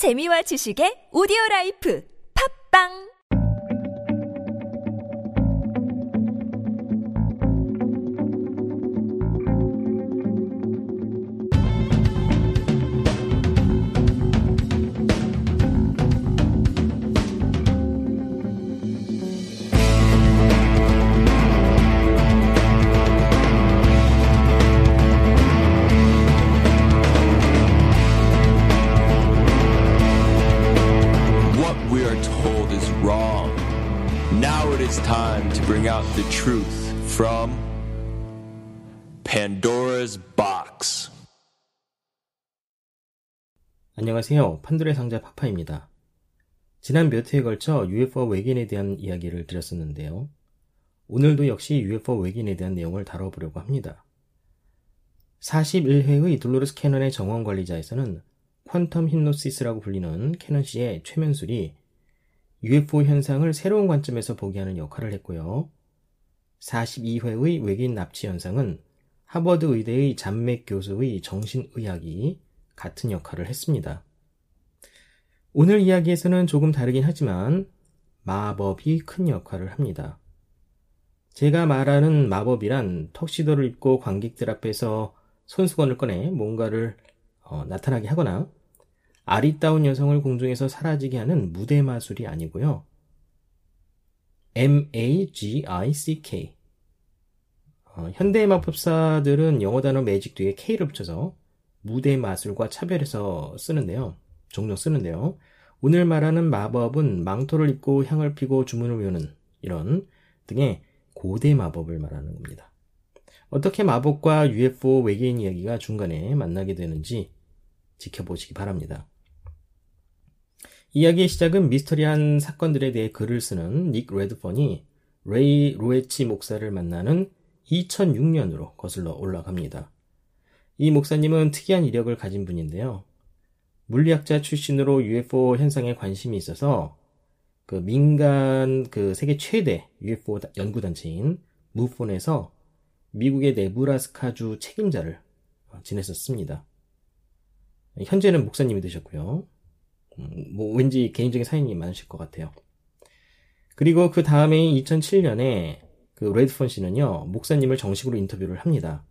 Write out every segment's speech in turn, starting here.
재미와 지식의 오디오 라이프. 팝빵 안녕하세요. 판도의 상자 파파입니다. 지난 몇 회에 걸쳐 UFO 외계인에 대한 이야기를 드렸었는데요. 오늘도 역시 UFO 외계인에 대한 내용을 다뤄보려고 합니다. 41회의 돌로르스 캐넌의 정원 관리자에서는 퀀텀 힌노시스라고 불리는 캐넌 씨의 최면술이 UFO 현상을 새로운 관점에서 보게 하는 역할을 했고요. 42회의 외계인 납치 현상은 하버드 의대의 잔맥 교수의 정신의학이 같은 역할을 했습니다. 오늘 이야기에서는 조금 다르긴 하지만 마법이 큰 역할을 합니다. 제가 말하는 마법이란 턱시도를 입고 관객들 앞에서 손수건을 꺼내 뭔가를 어, 나타나게 하거나 아리따운 여성을 공중에서 사라지게 하는 무대 마술이 아니고요. M-A-G-I-C-K 어, 현대의 마법사들은 영어 단어 매직 뒤에 K를 붙여서 무대 마술과 차별해서 쓰는데요. 종종 쓰는데요. 오늘 말하는 마법은 망토를 입고 향을 피고 주문을 외우는 이런 등의 고대 마법을 말하는 겁니다. 어떻게 마법과 UFO 외계인 이야기가 중간에 만나게 되는지 지켜보시기 바랍니다. 이야기의 시작은 미스터리한 사건들에 대해 글을 쓰는 닉 레드펀이 레이 로에치 목사를 만나는 2006년으로 거슬러 올라갑니다. 이 목사님은 특이한 이력을 가진 분인데요. 물리학자 출신으로 UFO 현상에 관심이 있어서 그 민간 그 세계 최대 UFO 연구단체인 무폰에서 미국의 네브라스카주 책임자를 지냈었습니다. 현재는 목사님이 되셨고요. 음, 뭐 왠지 개인적인 사연이 많으실 것 같아요. 그리고 그 다음에 2007년에 그 레드폰 씨는요 목사님을 정식으로 인터뷰를 합니다.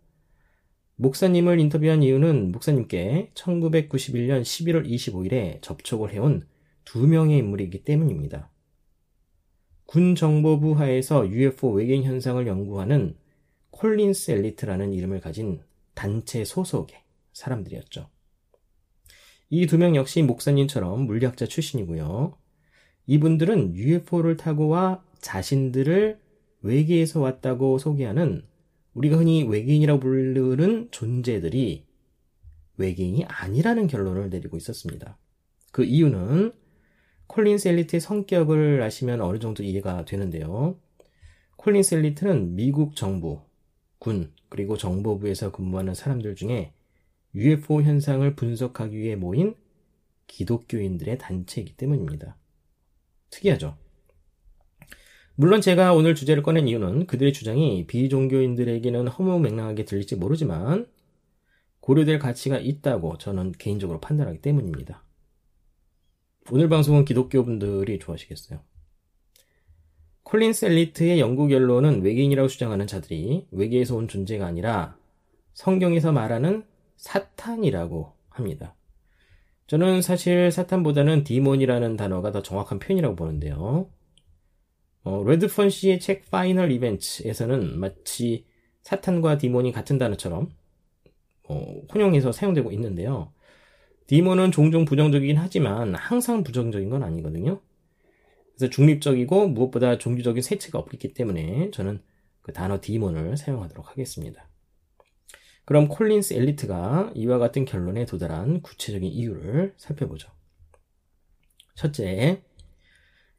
목사님을 인터뷰한 이유는 목사님께 1991년 11월 25일에 접촉을 해온 두 명의 인물이기 때문입니다. 군 정보부 하에서 UFO 외계인 현상을 연구하는 콜린스 엘리트라는 이름을 가진 단체 소속의 사람들이었죠. 이 두 명 역시 목사님처럼 물리학자 출신이고요. 이분들은 UFO를 타고 와 자신들을 외계에서 왔다고 소개하는 우리가 흔히 외계인이라고 부르는 존재들이 외계인이 아니라는 결론을 내리고 있었습니다. 그 이유는 콜린스 엘리트의 성격을 아시면 어느 정도 이해가 되는데요. 콜린스 엘리트는 미국 정부, 군, 그리고 정보부에서 근무하는 사람들 중에 UFO 현상을 분석하기 위해 모인 기독교인들의 단체이기 때문입니다. 특이하죠? 물론 제가 오늘 주제를 꺼낸 이유는 그들의 주장이 비종교인들에게는 허무맹랑하게 들릴지 모르지만 고려될 가치가 있다고 저는 개인적으로 판단하기 때문입니다. 오늘 방송은 기독교분들이 좋아하시겠어요. 콜린스 엘리트의 연구 결론은 외계인이라고 주장하는 자들이 외계에서 온 존재가 아니라 성경에서 말하는 사탄이라고 합니다. 저는 사실 사탄보다는 demon이라는 단어가 더 정확한 표현이라고 보는데요. 어, 레드펀 씨의 책 Final Events에서는 마치 사탄과 demon이 같은 단어처럼 어, 혼용해서 사용되고 있는데요. demon은 종종 부정적이긴 하지만 항상 부정적인 건 아니거든요. 그래서 중립적이고 무엇보다 종교적인 색채가 없기 때문에 저는 그 단어 디몬을 사용하도록 하겠습니다. 그럼 콜린스 엘리트가 이와 같은 결론에 도달한 구체적인 이유를 살펴보죠. 첫째,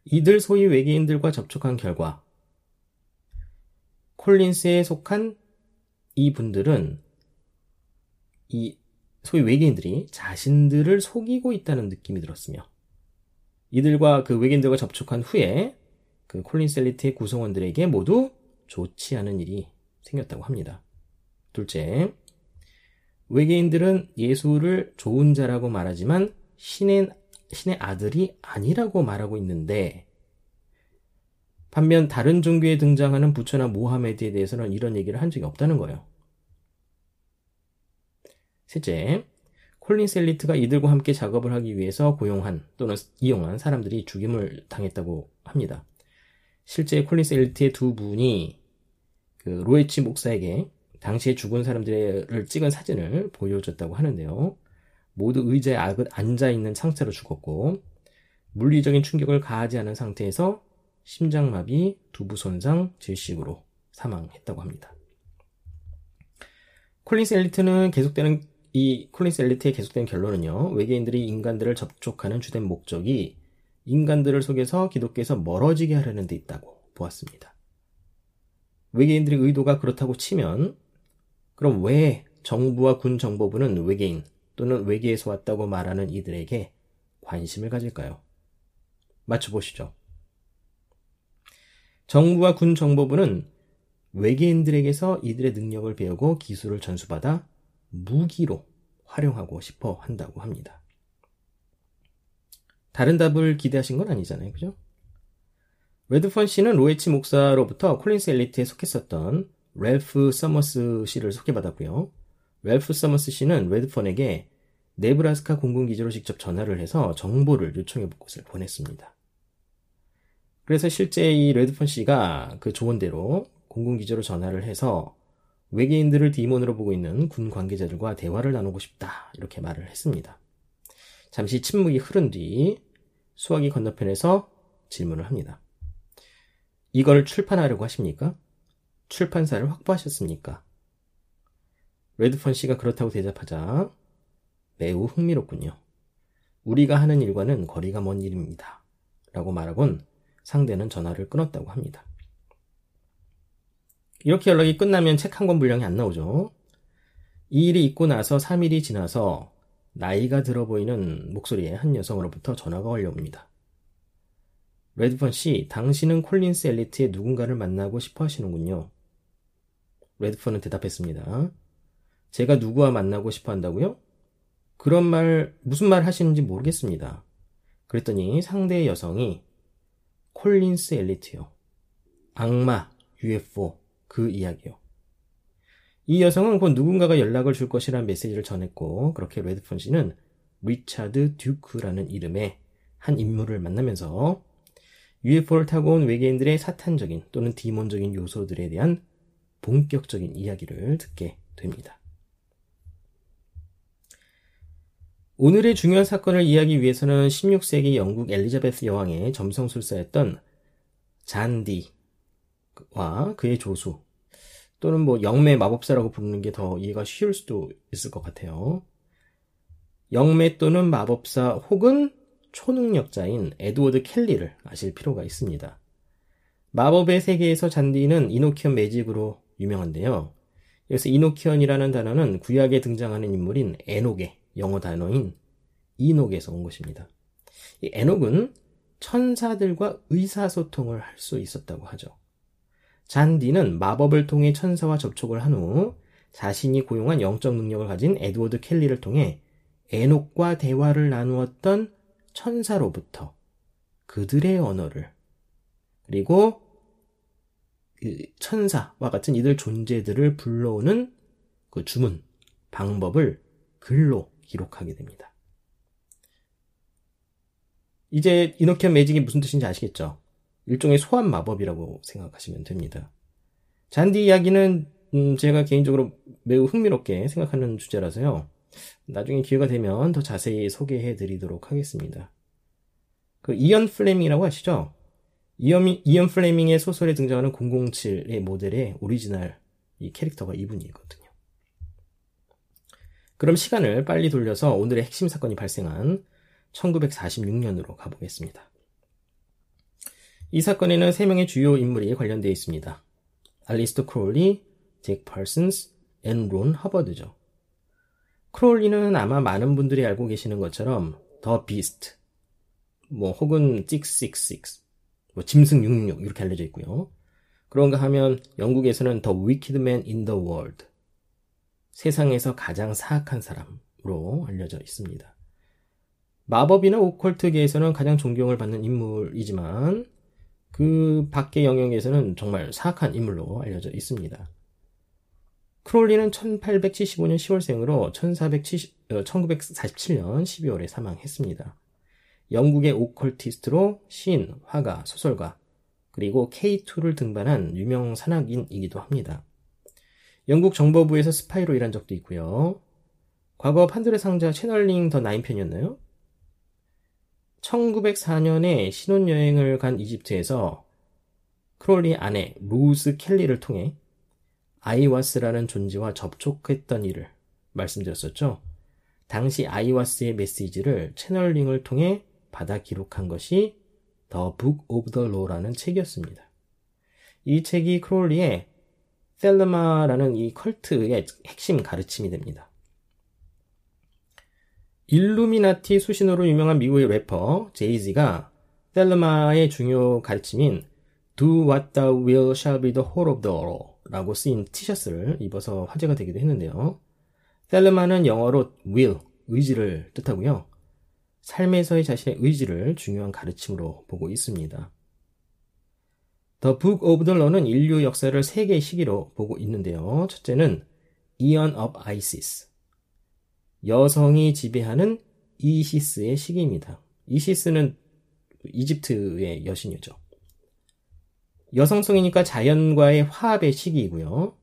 이들 소위 외계인들과 접촉한 결과 콜린스에 속한 이 분들은 이 소위 외계인들이 자신들을 속이고 있다는 느낌이 들었으며 이들과 그 외계인들과 접촉한 후에 그 콜린스 엘리트의 구성원들에게 모두 좋지 않은 일이 생겼다고 합니다. 둘째, 외계인들은 예수를 좋은 자라고 말하지만 신의, 신의 아들이 아니라고 말하고 있는데 반면 다른 종교에 등장하는 부처나 모하메드에 대해서는 이런 얘기를 한 적이 없다는 거예요. 셋째, 콜린 셀리트가 이들과 함께 작업을 하기 위해서 고용한 또는 이용한 사람들이 죽임을 당했다고 합니다. 실제 콜린스 엘리트의 두 분이 그 로에치 목사에게 당시에 죽은 사람들을 찍은 사진을 보여줬다고 하는데요. 모두 의자에 앉아 있는 상태로 죽었고 물리적인 충격을 가하지 않은 상태에서 심장마비, 두부 손상, 질식으로 사망했다고 합니다. 콜린스 엘리트는 계속되는 이 콜린스 엘리트의 계속된 결론은요. 외계인들이 인간들을 접촉하는 주된 목적이 인간들을 속여서 기독교에서 멀어지게 하려는 데 있다고 보았습니다. 외계인들의 의도가 그렇다고 치면 그럼 왜 정부와 군 정보부는 외계인 또는 외계에서 왔다고 말하는 이들에게 관심을 가질까요? 맞춰보시죠. 정부와 군 정보부는 외계인들에게서 이들의 능력을 배우고 기술을 전수받아 무기로 활용하고 싶어 한다고 합니다. 다른 답을 기대하신 건 아니잖아요. 그죠? 레드펀 씨는 로에치 목사로부터 콜린스 엘리트에 속했었던 렐프 서머스 씨를 소개받았고요. 렐프 서머스 씨는 레드펀에게 네브라스카 공군기지로 직접 전화를 해서 정보를 요청해 볼 것을 권했습니다. 그래서 실제 이 레드펀 씨가 그 조언대로 공군기지로 전화를 해서 외계인들을 디몬으로 보고 있는 군 관계자들과 대화를 나누고 싶다. 이렇게 말을 했습니다. 잠시 침묵이 흐른 뒤 수화기 건너편에서 질문을 합니다. 이걸 출판하려고 하십니까? 출판사를 확보하셨습니까? 레드펀 씨가 그렇다고 대답하자 매우 흥미롭군요. 우리가 하는 일과는 거리가 먼 일입니다. 라고 말하곤 상대는 전화를 끊었다고 합니다. 이렇게 연락이 끝나면 책 한 권 분량이 안 나오죠. 이 일이 있고 나서 3일이 지나서 나이가 들어 보이는 목소리의 한 여성으로부터 전화가 걸려옵니다. 레드펀 씨, 당신은 콜린스 엘리트의 누군가를 만나고 싶어 하시는군요. 레드펀은 대답했습니다. 제가 누구와 만나고 싶어 한다고요? 그런 말, 무슨 말 하시는지 모르겠습니다. 그랬더니 상대의 여성이 콜린스 엘리트요. 악마, UFO, 그 이야기요. 이 여성은 곧 누군가가 연락을 줄 것이라는 메시지를 전했고, 그렇게 레드폰 씨는 리차드 듀크라는 이름의 한 인물을 만나면서 UFO를 타고 온 외계인들의 사탄적인 또는 디몬적인 요소들에 대한 본격적인 이야기를 듣게 됩니다. 오늘의 중요한 사건을 이해하기 위해서는 16세기 영국 엘리자베스 여왕의 점성술사였던 잔디와 그의 조수 또는 뭐 영매 마법사라고 부르는 게 더 이해가 쉬울 수도 있을 것 같아요. 영매 또는 마법사 혹은 초능력자인 에드워드 켈리를 아실 필요가 있습니다. 마법의 세계에서 잔디는 이노키언 매직으로 유명한데요. 그래서 이노키언이라는 단어는 구약에 등장하는 인물인 에녹의 영어 단어인 이녹에서 온 것입니다. 이 에녹은 천사들과 의사소통을 할 수 있었다고 하죠. 잔디는 마법을 통해 천사와 접촉을 한 후 자신이 고용한 영적 능력을 가진 에드워드 켈리를 통해 에녹과 대화를 나누었던 천사로부터 그들의 언어를 그리고 그 천사와 같은 이들 존재들을 불러오는 그 주문 방법을 글로 기록하게 됩니다. 이제 이노키안 매직이 무슨 뜻인지 아시겠죠? 일종의 소환 마법이라고 생각하시면 됩니다. 잔디 이야기는 음 제가 개인적으로 매우 흥미롭게 생각하는 주제라서요. 나중에 기회가 되면 더 자세히 소개해 드리도록 하겠습니다. 그 이언 플레밍이라고 아시죠? 이언, 이언 플레밍의 소설에 등장하는 007의 모델의 오리지널 이 캐릭터가 이분이거든요. 그럼 시간을 빨리 돌려서 오늘의 핵심 사건이 발생한 1946년으로 가보겠습니다. 이 사건에는 3명의 주요 인물이 관련되어 있습니다. 알리스터 크롤리, 잭 팔슨스, 엘 론 허버드죠. 크롤리는 아마 많은 분들이 알고 계시는 것처럼 더 비스트, 뭐 혹은 666, 뭐 짐승 666 이렇게 알려져 있고요. 그런가 하면 영국에서는 Wicked Man in the World, 세상에서 가장 사악한 사람으로 알려져 있습니다. 마법이나 오컬트계에서는 가장 존경을 받는 인물이지만 그 밖의 영역에서는 정말 사악한 인물로 알려져 있습니다. 크롤리는 1875년 10월생으로 1470, 1947년 12월에 사망했습니다. 영국의 occultist로 시인, 화가, 소설가, 그리고 K2를 등반한 유명 산악인이기도 합니다. 영국 정보부에서 스파이로 일한 적도 있고요. 과거 판도라의 상자 channeling The Nine 편이었나요? 1904년에 신혼여행을 간 이집트에서 크롤리 아내 로즈 켈리를 통해 아이와스라는 존재와 접촉했던 일을 말씀드렸었죠. 당시 아이와스의 메시지를 channeling을 통해 받아 기록한 것이 Book of the Law라는 책이었습니다. 이 책이 크롤리의 Thelema라는 이 컬트의 핵심 가르침이 됩니다. 일루미나티 수신호로 유명한 미국의 래퍼 제이지가 셀르마의 중요 가르침인 Do what thou will shall be the whole of the law 라고 쓰인 티셔츠를 입어서 화제가 되기도 했는데요. 셀르마는 영어로 will, 의지를 뜻하고요. 삶에서의 자신의 의지를 중요한 가르침으로 보고 있습니다. The Book of the Law는 인류 역사를 세 개의 시기로 보고 있는데요. 첫째는 Eon of Isis. 여성이 지배하는 이시스의 시기입니다. 이시스는 이집트의 여신이죠. 여성성이니까 자연과의 화합의 시기이고요.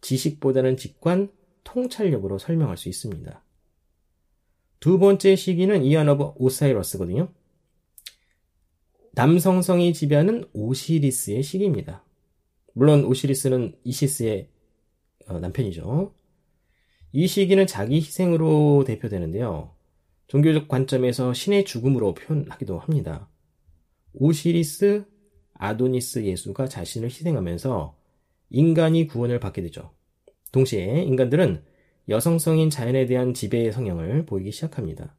지식보다는 직관, 통찰력으로 설명할 수 있습니다. 두 번째 시기는 Aeon of Osiris거든요. 남성성이 지배하는 오시리스의 시기입니다. 물론 오시리스는 이시스의 어, 남편이죠. 이 시기는 자기 희생으로 대표되는데요. 종교적 관점에서 신의 죽음으로 표현하기도 합니다. 오시리스, 아도니스 예수가 자신을 희생하면서 인간이 구원을 받게 되죠. 동시에 인간들은 여성성인 자연에 대한 지배의 성향을 보이기 시작합니다.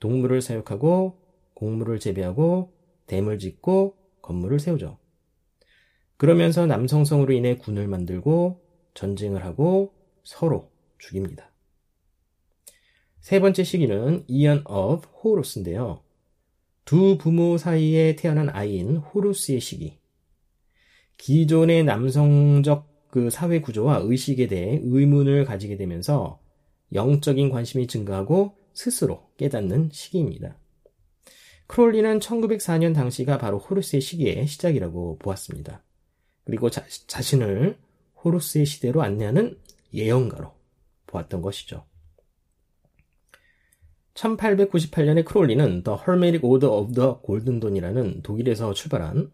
동물을 사육하고 곡물을 재배하고 댐을 짓고 건물을 세우죠. 그러면서 남성성으로 인해 군을 만들고 전쟁을 하고 서로 죽입니다. 세 번째 시기는 이언 of 호루스인데요. 두 부모 사이에 태어난 아이인 호루스의 시기. 기존의 남성적 그 사회 구조와 의식에 대해 의문을 가지게 되면서 영적인 관심이 증가하고 스스로 깨닫는 시기입니다. 크롤리는 1904년 당시가 바로 호루스의 시기의 시작이라고 보았습니다. 그리고 자, 자신을 호루스의 시대로 안내하는 예언가로 보았던 것이죠. 1898년에 크롤리는 The Hermetic Order of the Golden Dawn이라는 독일에서 출발한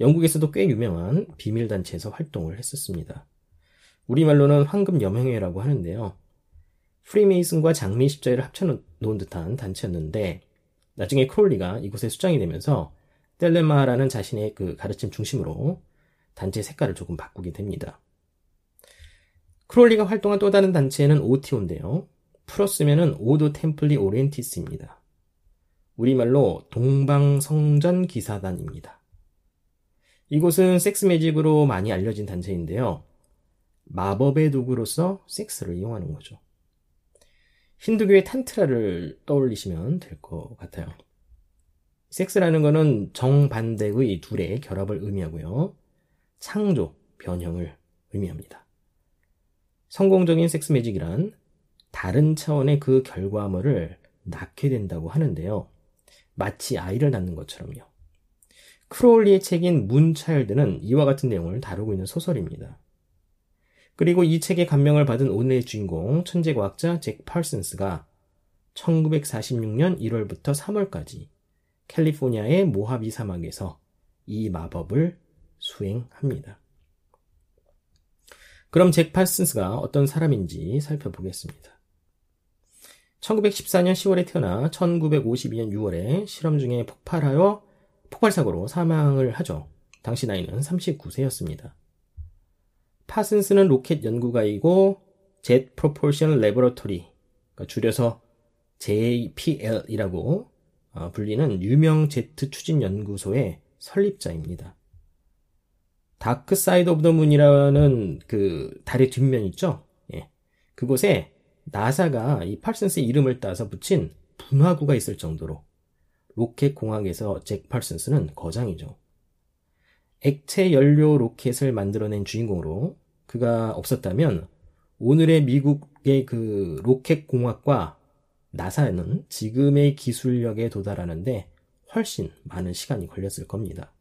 영국에서도 꽤 유명한 비밀단체에서 활동을 했었습니다. 우리말로는 황금 여명회라고 하는데요. 프리메이슨과 장미 십자를 합쳐놓은 듯한 단체였는데 나중에 크롤리가 이곳에 수장이 되면서 텔레마라는 자신의 그 가르침 중심으로 단체 색깔을 조금 바꾸게 됩니다. 크롤리가 활동한 또 다른 단체는 오티오인데요. 풀었으면은 오도 템플리 오렌티스입니다. 우리말로 동방성전 기사단입니다. 이곳은 섹스 매직으로 많이 알려진 단체인데요. 마법의 도구로서 섹스를 이용하는 거죠. 힌두교의 탄트라를 떠올리시면 될 것 같아요. 섹스라는 것은 정반대의 둘의 결합을 의미하고요. 창조, 변형을 의미합니다. 성공적인 섹스 매직이란 다른 차원의 그 결과물을 낳게 된다고 하는데요. 마치 아이를 낳는 것처럼요. 크롤리의 책인 문차일드는 이와 같은 내용을 다루고 있는 소설입니다. 그리고 이 책의 감명을 받은 오늘의 주인공 천재 과학자 잭 팔슨스가 1946년 1월부터 3월까지 캘리포니아의 모하비 사막에서 이 마법을 수행합니다. 그럼 잭 팔슨스가 어떤 사람인지 살펴보겠습니다. 1914년 10월에 태어나 1952년 6월에 실험 중에 폭발하여 폭발사고로 사망을 하죠. 당시 나이는 39세였습니다. 파슨스는 로켓 연구가이고 Jet Propulsion Laboratory, 그러니까 줄여서 JPL이라고 어, 불리는 유명 제트 추진 연구소의 설립자입니다. Dark Side of the Moon이라는 그 달의 뒷면 있죠? 예. 그곳에 나사가 이 팔슨스의 이름을 따서 붙인 분화구가 있을 정도로 로켓 공학에서 잭 팔슨스는 거장이죠. 액체 연료 로켓을 만들어낸 주인공으로 그가 없었다면 오늘의 미국의 그 로켓 공학과 나사는 지금의 기술력에 도달하는데 훨씬 많은 시간이 걸렸을 겁니다.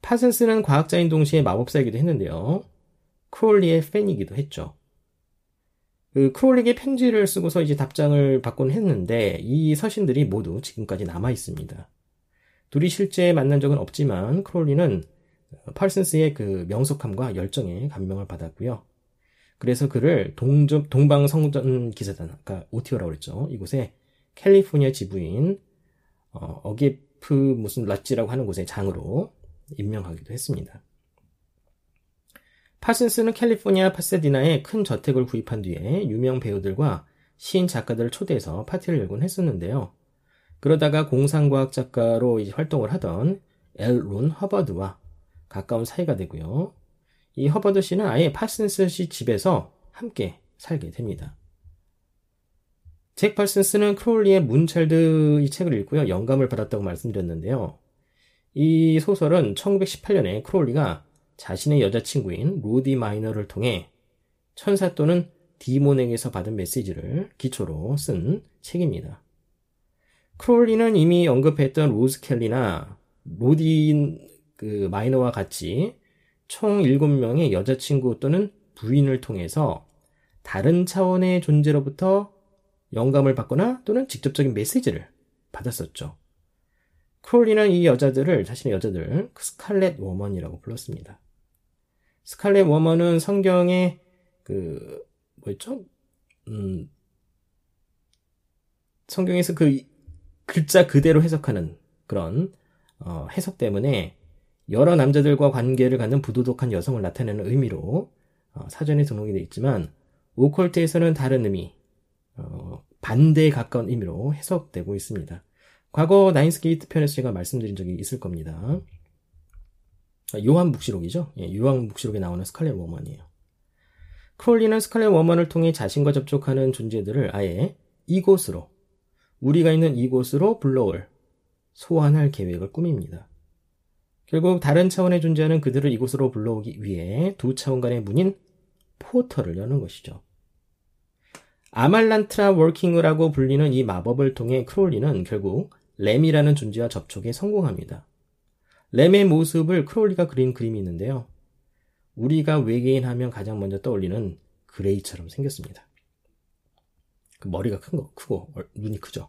파슨스는 과학자인 동시에 마법사이기도 했는데요. 크롤리의 팬이기도 했죠. 그 크롤리에게 편지를 쓰고서 이제 답장을 받곤 했는데 이 서신들이 모두 지금까지 남아 있습니다. 둘이 실제 만난 적은 없지만 크롤리는 팔슨스의 그 명석함과 열정에 감명을 받았고요. 그래서 그를 동접, 동방성전 기사단, 그러니까 오티오라고 그랬죠. 이곳에 캘리포니아 지부인 어, 어게프 무슨 라찌라고 하는 곳의 장으로 임명하기도 했습니다. 파슨스는 캘리포니아 파세디나에 큰 저택을 구입한 뒤에 유명 배우들과 시인 작가들을 초대해서 파티를 열곤 했었는데요. 그러다가 공상과학 작가로 활동을 하던 엘 론 허버드와 가까운 사이가 되고요. 이 허버드 씨는 아예 파슨스 씨 집에서 함께 살게 됩니다. 잭 파슨스는 크롤리의 Moonchild 이 책을 읽고요. 영감을 받았다고 말씀드렸는데요. 이 소설은 1918년에 크롤리가 자신의 여자친구인 로디 마이너를 통해 천사 또는 demon에게서 받은 메시지를 기초로 쓴 책입니다. 크롤리는 이미 언급했던 로즈 켈리나 로디 그 마이너와 같이 총 7명의 여자친구 또는 부인을 통해서 다른 차원의 존재로부터 영감을 받거나 또는 직접적인 메시지를 받았었죠. 크롤리는 이 여자들을 자신의 여자들 스칼렛 워먼이라고 불렀습니다. 스칼렛 워먼은 성경의 그 뭐였죠? 음 성경에서 그 글자 그대로 해석하는 그런 어, 해석 때문에 여러 남자들과 관계를 갖는 부도덕한 여성을 나타내는 의미로 어, 사전에 등록이 되어 있지만 오컬트에서는 다른 의미, 어, 반대에 가까운 의미로 해석되고 있습니다. 과거 Ninth Gate 편에서 제가 말씀드린 적이 있을 겁니다. 요한 묵시록이죠. 예, 요한 묵시록에 나오는 스칼렛 워먼이에요. 크롤리는 스칼렛 워먼을 통해 자신과 접촉하는 존재들을 아예 이곳으로 우리가 있는 이곳으로 불러올 소환할 계획을 꾸밉니다. 결국 다른 차원에 존재하는 그들을 이곳으로 불러오기 위해 두 차원 간의 문인 포털을 여는 것이죠. 아말란트라 Working이라고 불리는 이 마법을 통해 크롤리는 결국 램이라는 존재와 접촉에 성공합니다. 램의 모습을 크롤리가 그린 그림이 있는데요. 우리가 외계인 하면 가장 먼저 떠올리는 그레이처럼 생겼습니다. 그 머리가 큰 거, 크고 눈이 크죠.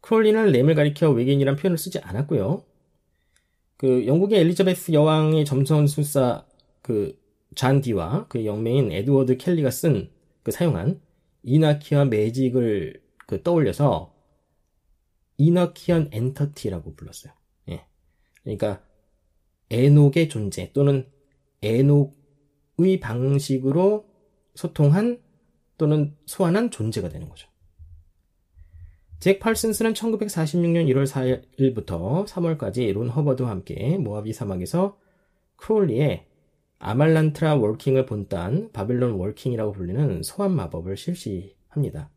크롤리는 램을 가리켜 외계인이란 표현을 쓰지 않았고요. 그 영국의 엘리자베스 여왕의 점성술사 그 존 디와 그 영매인 에드워드 켈리가 쓴 그 사용한 이나키와 매직을 그 떠올려서 Enochian entity라고 불렀어요. 예. 그러니까 에녹의 존재 또는 에녹의 방식으로 소통한 또는 소환한 존재가 되는 거죠. 잭 팔슨스는 1946년 1월 4일부터 3월까지 론 허버드와 함께 모하비 사막에서 크롤리의 아말란트라 Working을 본딴 바빌론 Working이라고 불리는 소환 마법을 실시합니다.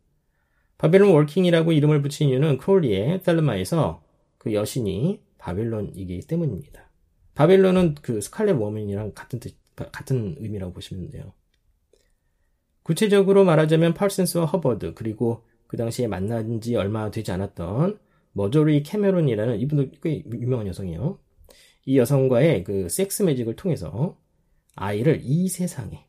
바빌론 Working이라고 이름을 붙인 이유는 크롤리의 텔레마에서 그 여신이 바빌론이기 때문입니다. 바빌론은 그 스칼렛 워먼이랑 같은 뜻, 같은 의미라고 보시면 돼요. 구체적으로 말하자면 팔슨스와 허버드 그리고 그 당시에 만난 지 얼마 되지 않았던 머조리 캐메론이라는 이분도 꽤 유명한 여성이에요. 이 여성과의 그 섹스 매직을 통해서 아이를 이 세상에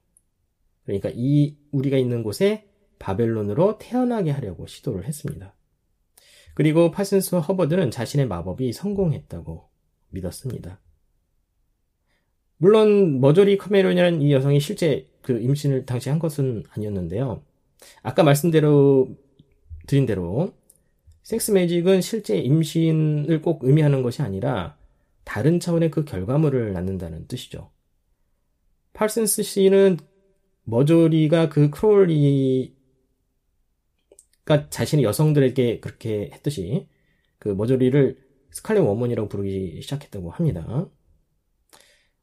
그러니까 이 우리가 있는 곳에 바벨론으로 태어나게 하려고 시도를 했습니다. 그리고 파슨스와 허버드는 자신의 마법이 성공했다고 믿었습니다. 물론 머조리 카메론이라는 이 여성이 실제 그 임신을 당시 한 것은 아니었는데요. 아까 말씀대로 드린 대로 섹스 매직은 실제 임신을 꼭 의미하는 것이 아니라 다른 차원의 그 결과물을 낳는다는 뜻이죠. 팔슨스 씨는 머조리가 그 크롤리가 자신의 여성들에게 그렇게 했듯이 그 머조리를 스칼렛 워먼이라고 부르기 시작했다고 합니다.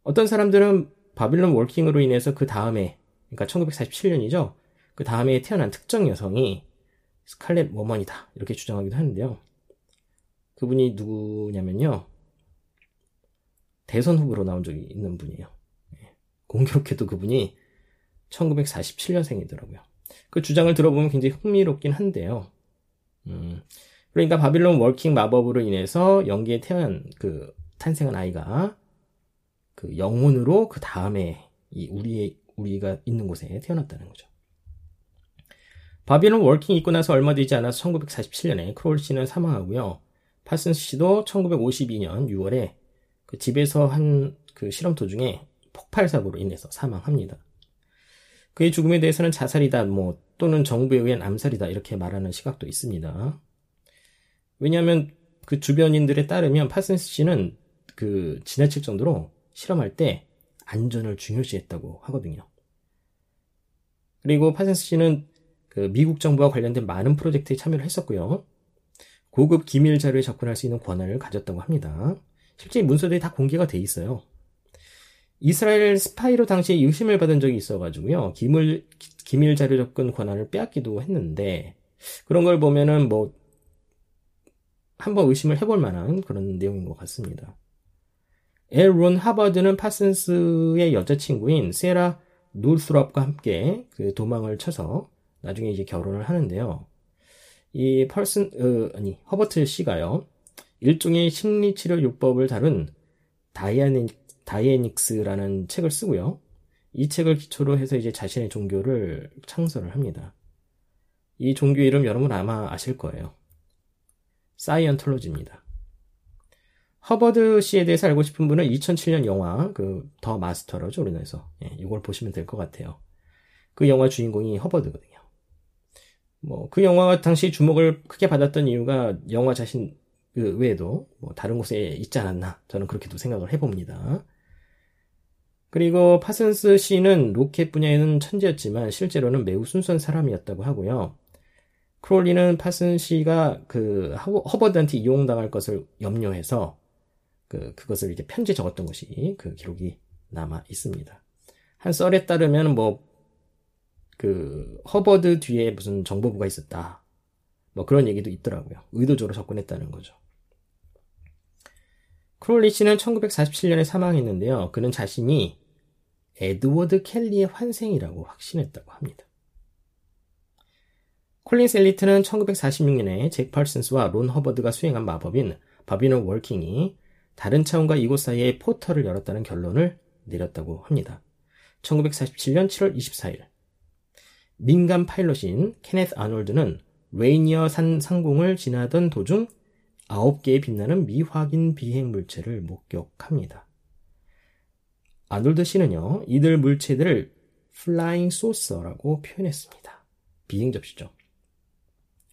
어떤 사람들은 바빌론 Working으로 인해서 그 다음에, 그러니까 1947년이죠. 그 다음에 태어난 특정 여성이 스칼렛 워먼이다. 이렇게 주장하기도 하는데요. 그분이 누구냐면요. 대선 후보로 나온 적이 있는 분이에요. 예. 공교롭게도 그분이 1947년생이더라고요. 그 주장을 들어보면 굉장히 흥미롭긴 한데요. 음, 그러니까 바빌론 Working 마법으로 인해서 영계에 태어난 그 탄생한 아이가 그 영혼으로 그 다음에 이 우리의 우리가 있는 곳에 태어났다는 거죠. 바빌론 Working 있고 나서 얼마 되지 않아서 1947년에 크롤리 씨는 사망하고요. 파슨스 씨도 1952년 6월에 그 집에서 한 그 실험 도중에 폭발 사고로 인해서 사망합니다. 그의 죽음에 대해서는 자살이다, 뭐 또는 정부에 의한 암살이다 이렇게 말하는 시각도 있습니다. 왜냐하면 그 주변인들에 따르면 파슨스 씨는 그 지나칠 정도로 실험할 때 안전을 중요시했다고 하거든요. 그리고 파슨스 씨는 그 미국 정부와 관련된 많은 프로젝트에 참여를 했었고요. 고급 기밀 자료에 접근할 수 있는 권한을 가졌다고 합니다. 실제 문서들이 다 공개가 돼 있어요. 이스라엘 스파이로 당시에 의심을 받은 적이 있어가지고요. 기밀, 기밀 자료 접근 권한을 빼앗기도 했는데, 그런 걸 보면은 뭐, 한번 의심을 해볼 만한 그런 내용인 것 같습니다. 엘 론 허버드는 파슨스의 여자친구인 세라 노스럽과 함께 그 도망을 쳐서 나중에 이제 결혼을 하는데요. 이 펄슨, 어, 아니, 허버드 씨가요. 일종의 심리치료 요법을 다룬 다이아닉, 다이애닉스라는 책을 쓰고요. 이 책을 기초로 해서 이제 자신의 종교를 창설을 합니다. 이 종교 이름 여러분 아마 아실 거예요. 사이언톨로지입니다. 허버드 씨에 대해서 알고 싶은 분은 2007년 영화 그 더 마스터로죠 우리나라에서 예, 이걸 보시면 될 것 같아요. 그 영화 주인공이 허버드거든요. 뭐 그 영화가 당시 주목을 크게 받았던 이유가 영화 자신 그 외에도 뭐 다른 곳에 있지 않았나 저는 그렇게도 생각을 해봅니다. 그리고 파슨스 씨는 로켓 분야에는 천재였지만 실제로는 매우 순수한 사람이었다고 하고요. 크롤리는 파슨 씨가 그 허버드한테 이용당할 것을 염려해서 그 그것을 이제 편지 적었던 것이 그 기록이 남아 있습니다. 한 썰에 따르면 뭐 그 허버드 뒤에 무슨 정보부가 있었다. 뭐 그런 얘기도 있더라고요. 의도적으로 접근했다는 거죠. 크롤리 씨는 1947년에 사망했는데요. 그는 자신이 에드워드 켈리의 환생이라고 확신했다고 합니다. 콜린 셀리트는 1946년에 잭 펄슨스와 론 허버드가 수행한 마법인 바빌론 Working이 다른 차원과 이곳 사이에 포털을 열었다는 결론을 내렸다고 합니다. 1947년 7월 24일 민간 파일럿인 케네스 아놀드는 레이니어 산 상공을 지나던 도중 9개의 빛나는 미확인 비행 물체를 목격합니다. 아놀드 씨는요, 이들 물체들을 flying saucer라고 표현했습니다. 비행 접시죠.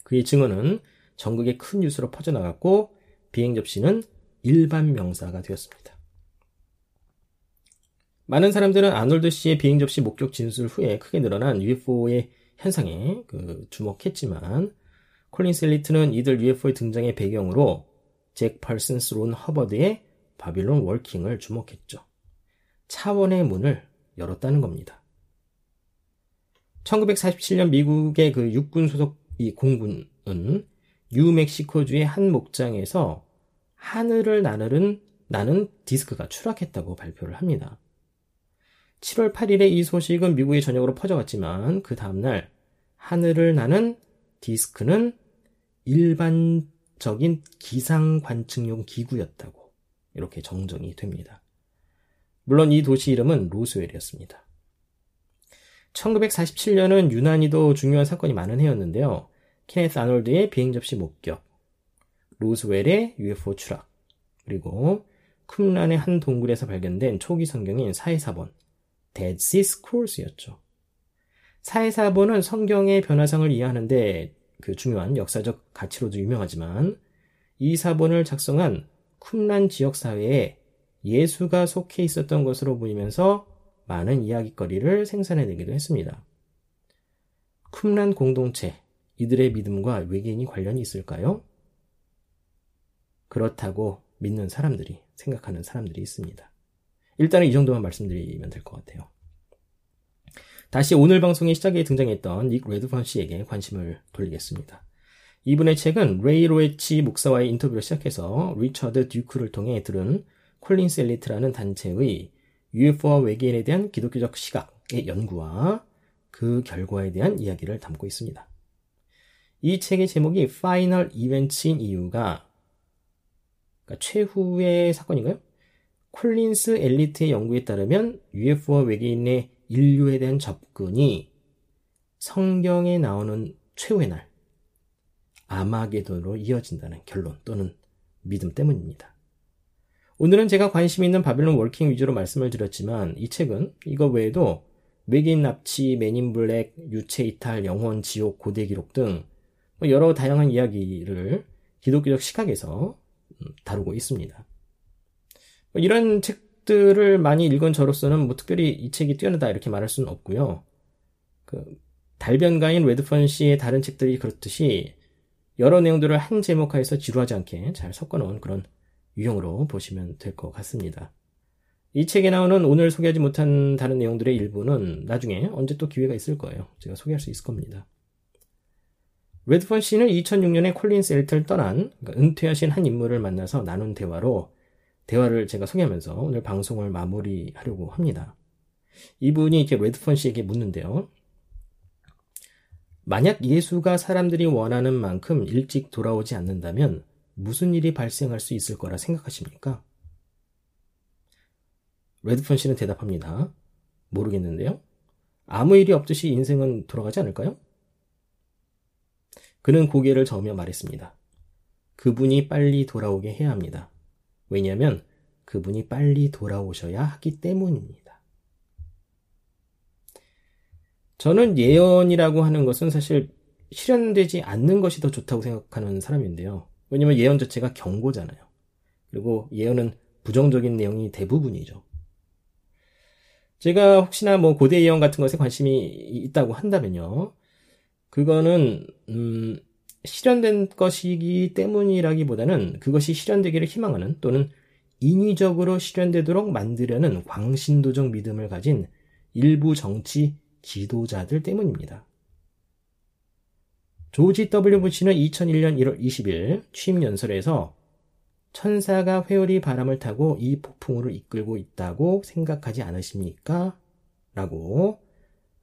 그의 증언은 전국에 큰 뉴스로 퍼져나갔고 비행 접시는 일반 명사가 되었습니다. 많은 사람들은 아놀드 씨의 비행 접시 목격 진술 후에 크게 늘어난 UFO의 현상에 그 주목했지만 콜린 셀리트는 이들 UFO의 등장의 배경으로 잭 펄슨스 론 허버드의 바빌론 Working을 주목했죠. 차원의 문을 열었다는 겁니다. 1947년 미국의 그 육군 소속 이 공군은 뉴멕시코주의 한 목장에서 하늘을 나르는 나는 디스크가 추락했다고 발표를 합니다. 7월 8일에 이 소식은 미국의 전역으로 퍼져갔지만 그 다음날 하늘을 나는 디스크는 일반적인 기상 관측용 기구였다고 이렇게 정정이 됩니다. 물론 이 도시 이름은 로스웰이었습니다. 1947년은 유난히도 중요한 사건이 많은 해였는데요. 케네스 아놀드의 비행 접시 목격, 로스웰의 UFO 추락, 그리고 쿰란의 한 동굴에서 발견된 초기 성경인 사해사본, Dead Sea Scrolls였죠. 사해사본은 성경의 변화상을 이해하는데 그 중요한 역사적 가치로도 유명하지만 이 사본을 작성한 쿰란 지역 사회에 예수가 속해 있었던 것으로 보이면서 많은 이야기거리를 생산해내기도 했습니다. 쿰란 공동체, 이들의 믿음과 외계인이 관련이 있을까요? 그렇다고 믿는 사람들이, 생각하는 사람들이 있습니다. 일단은 이 정도만 말씀드리면 될 것 같아요. 다시 오늘 방송의 시작에 등장했던 닉 레드펀 씨에게 관심을 돌리겠습니다. 이분의 책은 레이 보에치 목사와의 인터뷰를 시작해서 리처드 듀크를 통해 들은 콜린스 엘리트라는 단체의 UFO와 외계인에 대한 기독교적 시각의 연구와 그 결과에 대한 이야기를 담고 있습니다. 이 책의 제목이 Final Events인 이유가 그러니까 최후의 사건인가요? 콜린스 엘리트의 연구에 따르면 UFO와 외계인의 인류에 대한 접근이 성경에 나오는 최후의 날, 아마게돈으로 이어진다는 결론 또는 믿음 때문입니다. 오늘은 제가 관심 있는 바빌론 월킹 위주로 말씀을 드렸지만 이 책은 이거 외에도 외계인 납치, 맨인 블랙, 유체 이탈, 영혼, 지옥, 고대 기록 등 여러 다양한 이야기를 기독교적 시각에서 음, 다루고 있습니다. 이런 책들을 많이 읽은 저로서는 뭐 특별히 이 책이 뛰어나다 이렇게 말할 수는 없고요. 그 달변가인 레드펀 씨의 다른 책들이 그렇듯이 여러 내용들을 한 제목하에서 지루하지 않게 잘 섞어놓은 그런 유형으로 보시면 될 것 같습니다. 이 책에 나오는 오늘 소개하지 못한 다른 내용들의 일부는 나중에 언제 또 기회가 있을 거예요. 제가 소개할 수 있을 겁니다. 레드펀 씨는 2006년에 콜린 셀트를 떠난 그러니까 은퇴하신 한 인물을 만나서 나눈 대화로 대화를 제가 소개하면서 오늘 방송을 마무리하려고 합니다. 이분이 이렇게 레드펀 씨에게 묻는데요. 만약 예수가 사람들이 원하는 만큼 일찍 돌아오지 않는다면 무슨 일이 발생할 수 있을 거라 생각하십니까? 레드펀 씨는 대답합니다. 모르겠는데요. 아무 일이 없듯이 인생은 돌아가지 않을까요? 그는 고개를 저으며 말했습니다. 그분이 빨리 돌아오게 해야 합니다. 왜냐하면 그분이 빨리 돌아오셔야 하기 때문입니다. 저는 예언이라고 하는 것은 사실 실현되지 않는 것이 더 좋다고 생각하는 사람인데요. 왜냐면 예언 자체가 경고잖아요. 그리고 예언은 부정적인 내용이 대부분이죠. 제가 혹시나 뭐 고대 예언 같은 것에 관심이 있다고 한다면요. 그거는 음, 실현된 것이기 때문이라기보다는 그것이 실현되기를 희망하는 또는 인위적으로 실현되도록 만들려는 광신도적 믿음을 가진 일부 정치 지도자들 때문입니다. 조지 W. 부시는 2001년 1월 20일 취임 연설에서 천사가 회오리 바람을 타고 이 폭풍우를 이끌고 있다고 생각하지 않으십니까? 라고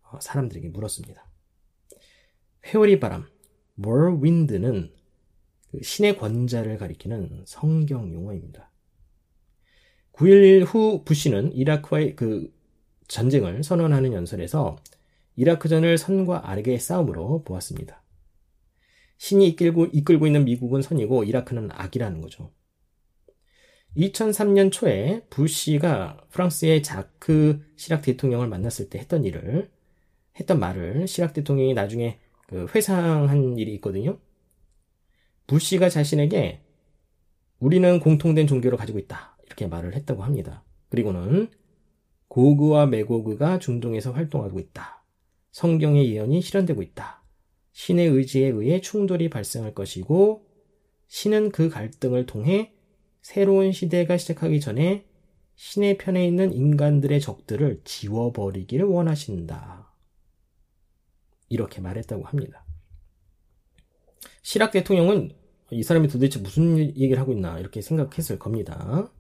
어, 사람들에게 물었습니다. 회오리 바람, whirlwind는 그 신의 권자를 가리키는 성경 용어입니다. 9.11 후 부시는 이라크와의 그 전쟁을 선언하는 연설에서 이라크전을 선과 악의 싸움으로 보았습니다. 신이 이끌고, 이끌고 있는 미국은 선이고 이라크는 악이라는 거죠. 2003년 초에 부시가 프랑스의 자크 시락 대통령을 만났을 때 했던 일을 했던 말을 시락 대통령이 나중에 그 회상한 일이 있거든요. 부시가 자신에게 우리는 공통된 종교를 가지고 있다. 이렇게 말을 했다고 합니다. 그리고는 고그와 메고그가 중동에서 활동하고 있다. 성경의 예언이 실현되고 있다. 신의 의지에 의해 충돌이 발생할 것이고 신은 그 갈등을 통해 새로운 시대가 시작하기 전에 신의 편에 있는 인간들의 적들을 지워버리기를 원하신다. 이렇게 말했다고 합니다. 시락 대통령은 이 사람이 도대체 무슨 얘기를 하고 있나 이렇게 생각했을 겁니다.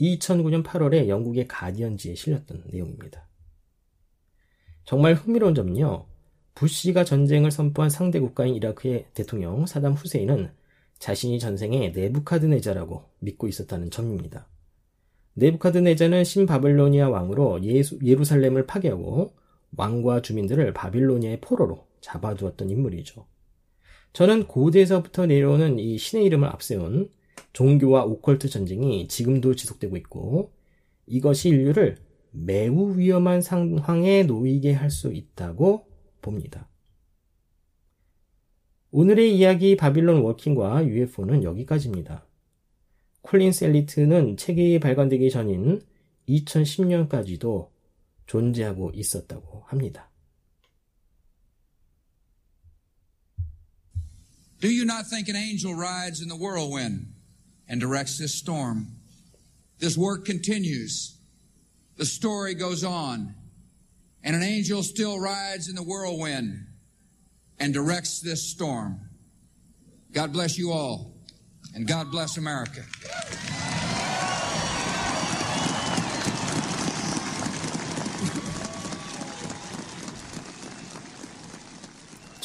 2009년 8월에 영국의 가디언지에 실렸던 내용입니다. 정말 흥미로운 점은요. 부시가 전쟁을 선포한 상대 국가인 이라크의 대통령 사담 후세인은 자신이 전생에 네부카드네자라고 믿고 있었다는 점입니다. 네부카드네자는 신바벨로니아 왕으로 예수, 예루살렘을 파괴하고 왕과 주민들을 바빌로니아의 포로로 잡아두었던 인물이죠. 저는 고대에서부터 내려오는 이 신의 이름을 앞세운 종교와 오컬트 전쟁이 지금도 지속되고 있고 이것이 인류를 매우 위험한 상황에 놓이게 할 수 있다고 봅니다. 오늘의 이야기 바빌론 워킹과 UFO는 여기까지입니다. 콜린 셀리트는 책이 발간되기 전인 2010년까지도 존재하고 있었다고 합니다. Do you not think an angel rides in the whirlwind and directs this storm? This work continues. The story goes on. And an angel still rides in the whirlwind and directs this storm. God bless you all, and God bless America.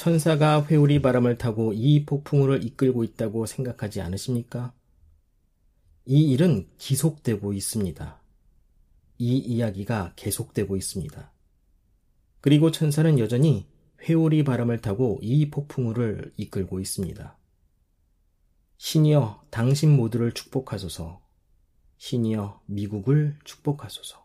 천사가 회오리 바람을 타고 이 폭풍우를 이끌고 있다고 생각하지 않으십니까? 이 일은 기속되고 있습니다. 이 이야기가 계속되고 있습니다. 그리고 천사는 여전히 회오리 바람을 타고 이 폭풍우를 이끌고 있습니다. 신이여 당신 모두를 축복하소서. 신이여 미국을 축복하소서.